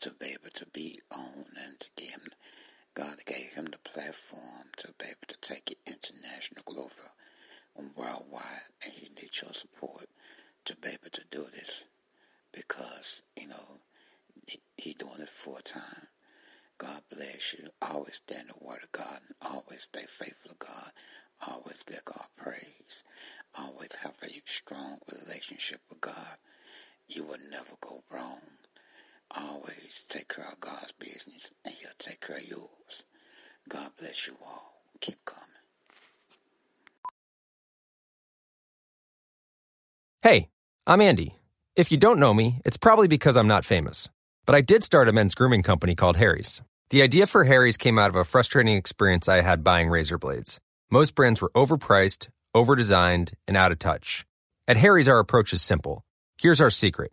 to be able to be on and to give him, God gave him the platform to be able to take it international, global, and worldwide, and he needs your support to be able to do this because, you know, he, doing it full time. God bless you. Always stand the word of God and always stay faithful to God. Always give God praise. Always have a strong relationship with God. You will never go wrong. Always take care of God's business and He'll take care of yours. God bless you all. Keep coming. Hey, I'm Andy. If you don't know me, it's probably because I'm not famous. But I did start a men's grooming company called Harry's. The idea for Harry's came out of a frustrating experience I had buying razor blades. Most brands were overpriced, overdesigned, and out of touch. At Harry's, our approach is simple. Here's our secret.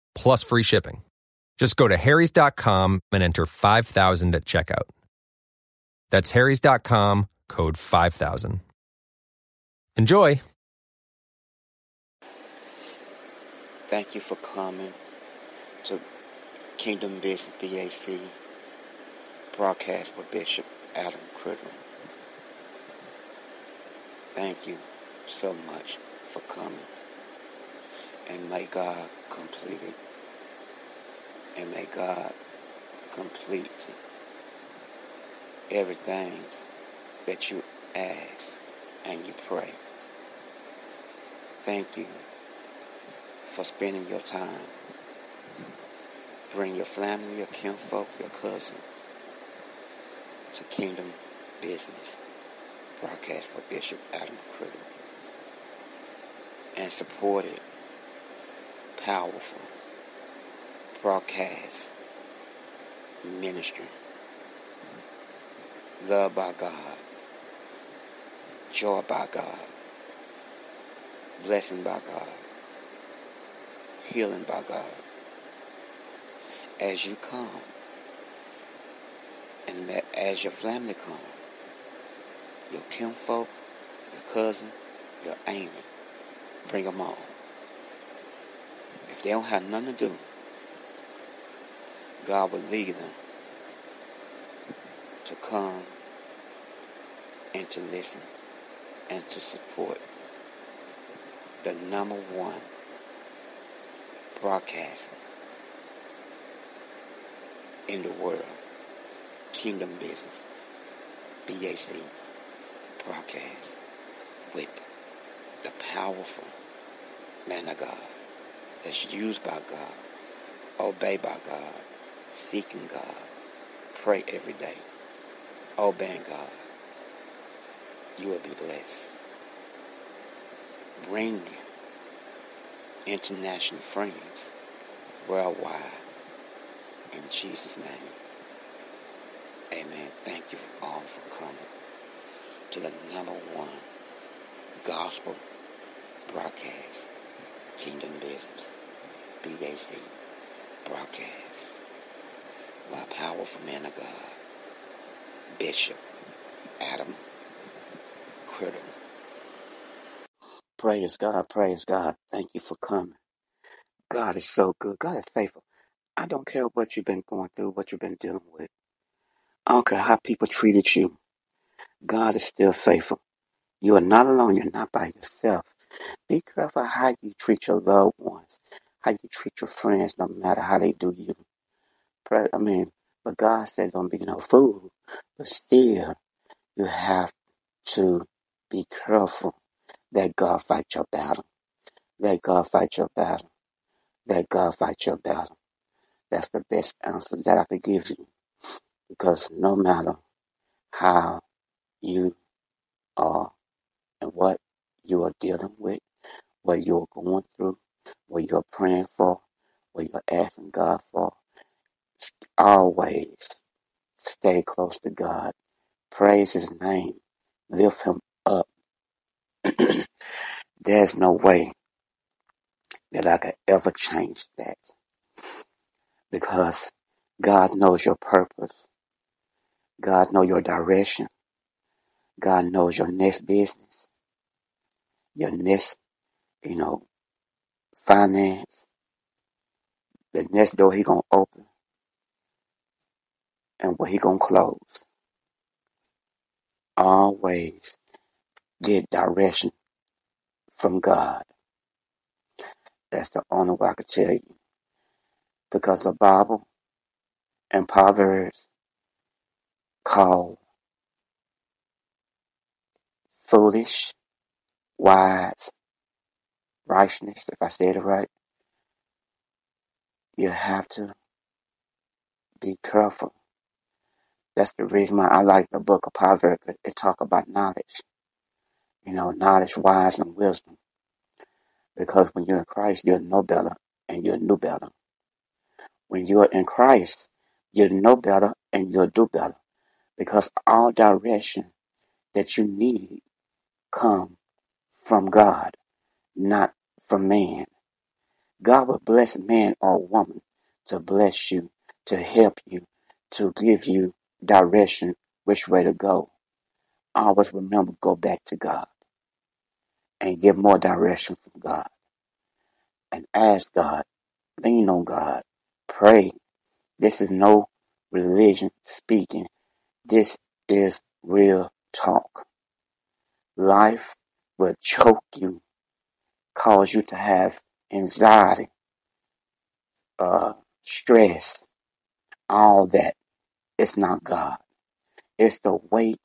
plus free shipping. Just go to harrys.com and enter 5000 at checkout. That's harrys.com, code 5000. Enjoy! Thank you for coming to Kingdom Business BAC broadcast with Bishop Adam Criddle. Thank you so much for coming. And may God complete it. And may God complete everything that you ask and you pray. Thank you for spending your time. Bring your family, your kinfolk, your cousins to Kingdom Business. Broadcast by Bishop Adam Criddle. And supported powerful broadcast ministry. Love by God. Joy by God. Blessing by God. Healing by God. As you come, and as your family come, your kinfolk, your cousin, your aunt, bring them all. If they don't have nothing to do, God will lead them to come and to listen and to support the number one broadcasting in the world, Kingdom Business, BAC broadcast with the powerful man of God that's used by God, obeyed by God, seeking God, pray every day, obeying God. You will be blessed. Bring international friends worldwide in Jesus' name. Amen. Thank you all for coming to the number one gospel broadcast, Kingdom Business, BAC broadcast, by powerful man of God, Bishop Adam Criddle. Praise God, praise God. Thank you for coming. God is so good. God is faithful. I don't care what you've been going through, what you've been dealing with. I don't care how people treated you. God is still faithful. You are not alone. You're not by yourself. Be careful how you treat your loved ones, how you treat your friends, no matter how they do you. I mean, But God said don't be no fool. But still, you have to be careful that God fight your battle. Let God fight your battle. Let God fight your battle. That's the best answer that I could give you. Because no matter how you are and what you are dealing with, what you're going through, what you're praying for, what you're asking God for, always stay close to God. Praise His name. Lift Him up. There's no way that I could ever change that because God knows your purpose. God knows your direction. God knows your next business, your next, you know, finance, the next door He gonna open, and what He gonna close. Always get direction from God. That's the only way I could tell you. Because the Bible and Proverbs call foolish, wise, righteousness, if I said it right. You have to be careful. That's the reason why I like the book of Proverbs. It, it talk about knowledge. You know, knowledge, wise, and wisdom. Because when you're in Christ, you'll know better and you'll do better. When you're in Christ, you'll know better and you'll do better. Because all direction that you need come from God, not from man. God will bless man or woman to bless you, to help you, to give you direction which way to go. Always remember, go back to God and get more direction from God and ask God, lean on God, pray. This is no religion speaking. This is real talk. Life will choke you, cause you to have anxiety, uh, stress, all that. It's not God. It's the weight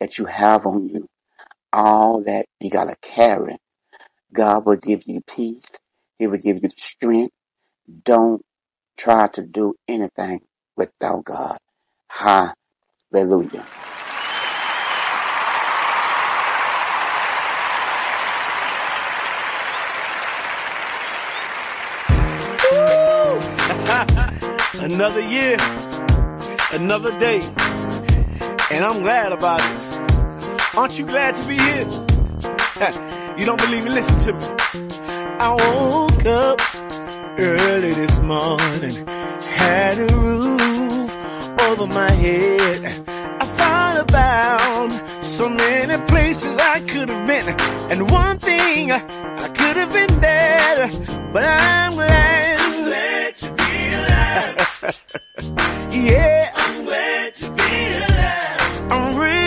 that you have on you. All that you got to carry. God will give you peace. He will give you strength. Don't try to do anything without God. Hallelujah. Another year, another day, and I'm glad about it. Aren't you glad to be here? you don't believe me? Listen to me. I woke up early this morning, had a roof over my head. I thought about so many places I could have been, and one thing I could have been dead, but I'm glad. yeah, I'm glad to be alive. I'm really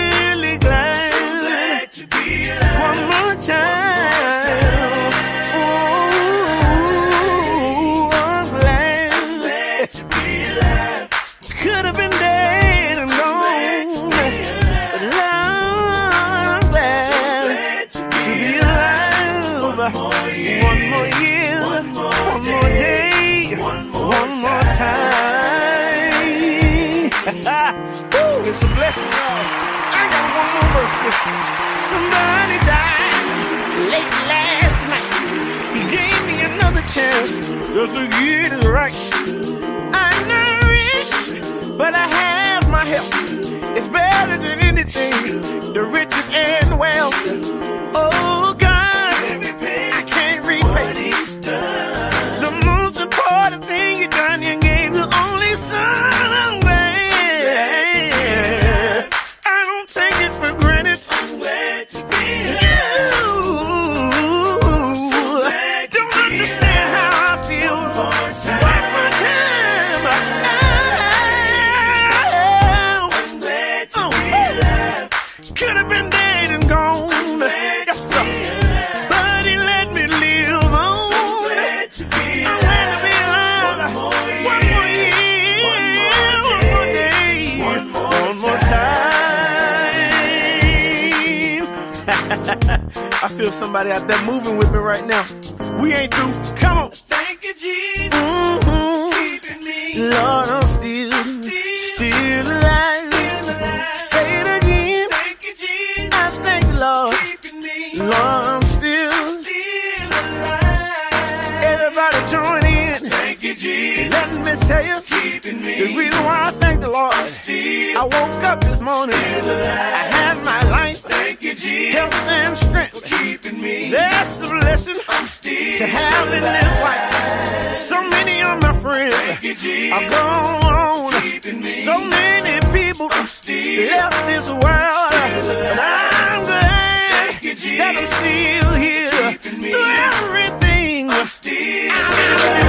late last night. He gave me another chance just to get it right. I'm not rich, but I have my health. It's better than anything, the riches and wealth. Oh somebody out there moving with me right now. We ain't through. Come on. Thank you, Jesus. Mm-hmm. Keeping me. Lord, I'm still, still alive. Say it again. Thank you, Jesus. I thank you, Lord. Keeping me. Lord, I'm still. Still alive. Everybody join in. Thank you, Jesus. Let me tell you. Keeping The reason why I thank the Lord. Still. I woke up this morning. I had my life, Thank you, Jesus. Health, and strength. Keeping me. That's a blessing I'm still. to have in this life. So many of my friends Thank you, Jesus. are gone. Keeping me. So many people left this world. But I'm glad Thank you, Jesus. that I'm still here. Through everything. I'm still.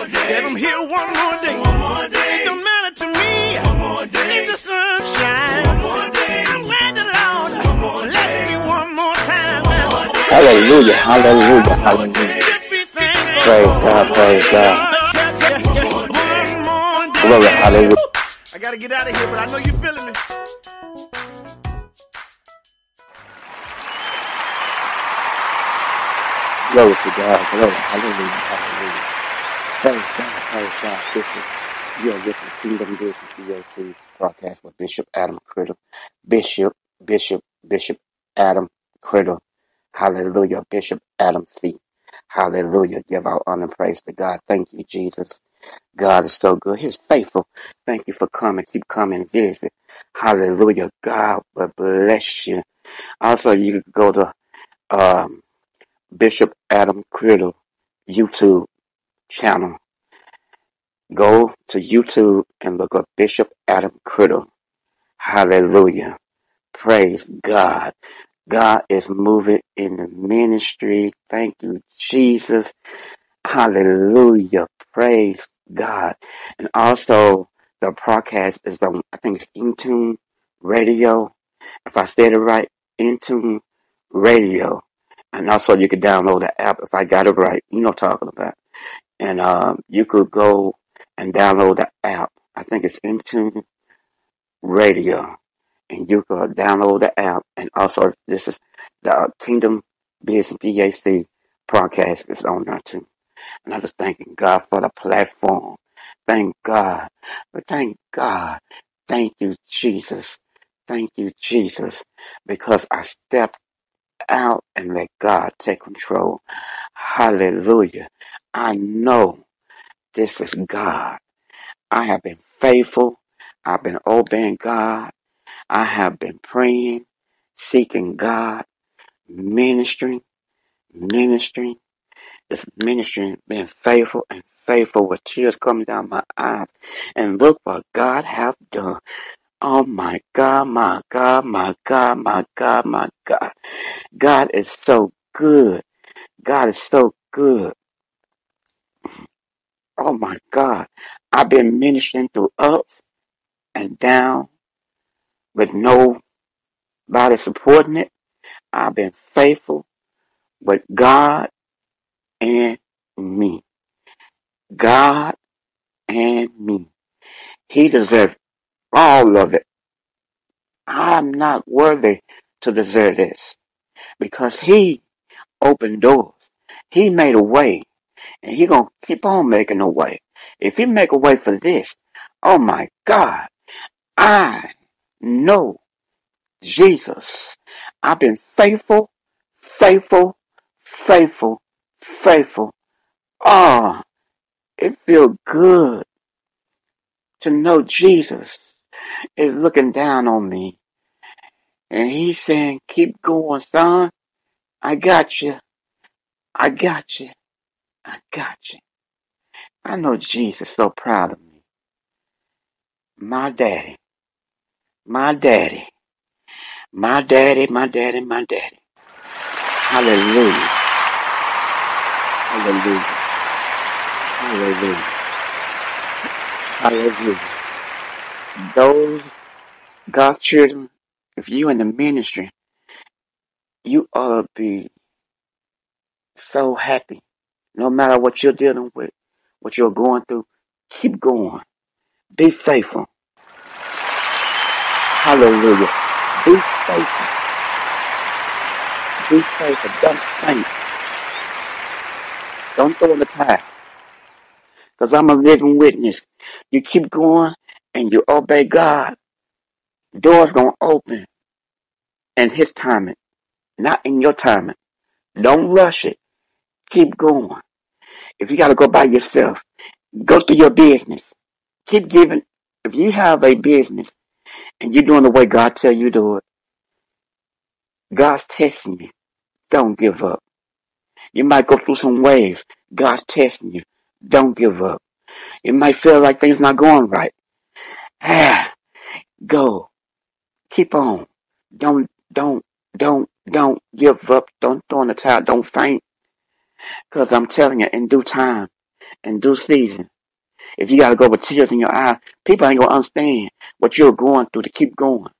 That I'm here one more day. one more It don't matter to me if the sun shines. I'm glad the Lord bless me one more time. Hallelujah, hallelujah, hallelujah. Praise God, praise God. Glory, hallelujah. I gotta get out of here, but I know you feeling me. Glory to God, glory, hallelujah, hallelujah. Praise God, praise God. This is, you're listening to Kingdom BAC broadcast with Bishop Adam Criddle. Bishop, Bishop, Bishop Adam Criddle. Hallelujah, Bishop Adam C. Hallelujah. Give our honor and praise to God. Thank you, Jesus. God is so good. He's faithful. Thank you for coming. Keep coming, visit. Hallelujah. God will bless you. Also, you can go to um, Bishop Adam Criddle YouTube channel. Go to YouTube and look up Bishop Adam Criddle. Hallelujah. Praise God. God is moving in the ministry. Thank you, Jesus. Hallelujah. Praise God. And also the podcast is on, I think it's Intune Radio. If I said it right, Intune Radio. And also you can download the app if I got it right. You know what I'm talking about. And um, you could go and download the app. I think it's Intune Radio. And you could download the app. And also this is the Kingdom Business BAC podcast is on there too. And I just thanking God for the platform. Thank God. But thank God. Thank you, Jesus. Thank you, Jesus. Because I stepped out and let God take control. Hallelujah. I know this is God. I have been faithful. I've been obeying God. I have been praying, seeking God, ministering, ministering. This ministry being faithful and faithful with tears coming down my eyes. And look what God have done. Oh my God, my God, my God, my God, my God. God is so good. God is so good. Oh my God. I've been ministering through ups and down with nobody supporting it. I've been faithful with God and me. God and me. He deserves all of it. I'm not worthy to deserve this because he opened doors. He made a way and he gonna keep on making a way. If he make a way for this, oh my God, I know Jesus. I've been faithful, faithful, faithful, faithful. Oh, it feels good to know Jesus is looking down on me. And he's saying, keep going, son. I got you. I got you. I got you. I know Jesus so proud of me. My daddy, my daddy, my daddy, my daddy, my daddy. Hallelujah. Hallelujah. Hallelujah. Hallelujah. Those God's children, if you in the ministry, you ought to be so happy. No matter what you're dealing with, what you're going through, keep going. Be faithful. Hallelujah. Be faithful. Be faithful. Don't faint. Don't throw in the towel. Because I'm a living witness. You keep going and you obey God, doors gonna open in His timing, not in your timing. Don't rush it. Keep going. If you gotta go by yourself, go through your business. Keep giving. If you have a business and you're doing the way God tell you to do it, God's testing you. Don't give up. You might go through some waves. God's testing you. Don't give up. It might feel like things not going right. Ah, go. Keep on. Don't, don't, don't, don't give up. Don't throw in the towel. Don't faint. Cause I'm telling you, in due time, in due season, if you gotta go with tears in your eyes, people ain't gonna understand what you're going through to keep going.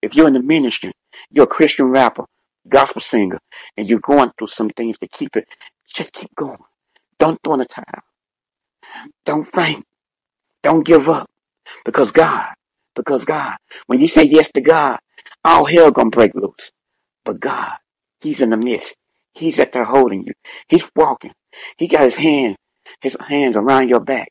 If you're in the ministry, you're a Christian rapper, gospel singer, and you're going through some things to keep it, just keep going. Don't throw in the towel. Don't faint. Don't give up. Because God, because God, when you say yes to God, all hell gonna break loose. But God, He's in the midst. He's at there holding you. He's walking. He got his hand, his hands around your back.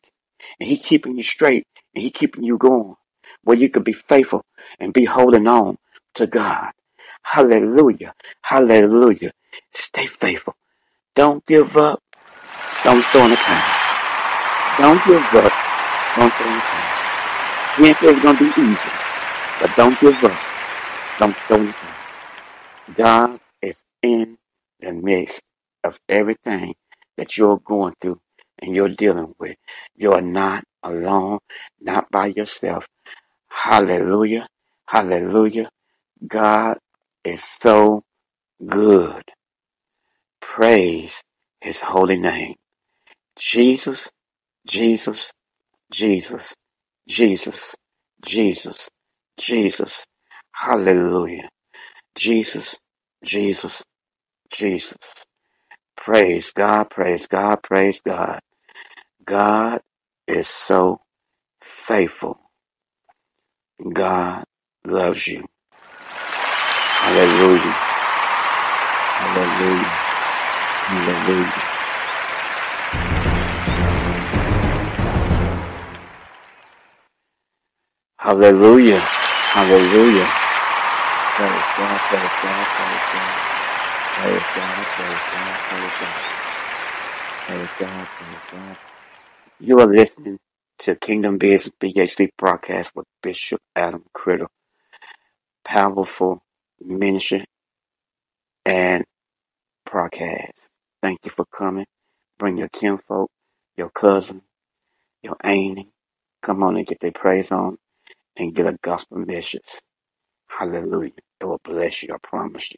And he keeping you straight and he keeping you going. Where you could be faithful and be holding on to God. Hallelujah. Hallelujah. Stay faithful. Don't give up. Don't throw in the towel. Don't give up. Don't throw in the towel. We ain't say it's gonna be easy, but don't give up. Don't throw in the towel. God is in the midst of everything that you're going through and you're dealing with. You're not alone, not by yourself. Hallelujah. Hallelujah. God is so good. Praise his holy name. Jesus, Jesus, Jesus, Jesus, Jesus, Jesus. Hallelujah. Jesus, Jesus, Jesus. Praise God, praise God, praise God. God is so faithful. God loves you. Hallelujah. Hallelujah. Hallelujah. Hallelujah. Hallelujah. Praise God, praise God, praise God. Praise God, praise God, praise God. Praise God, praise God. You are listening to Kingdom Business BAC broadcast with Bishop Adam Criddle. Powerful ministry and broadcast. Thank you for coming. Bring your kinfolk, your cousin, your auntie. Come on and get their praise on and get a gospel message. Hallelujah. It will bless you, I promise you.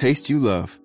taste you love.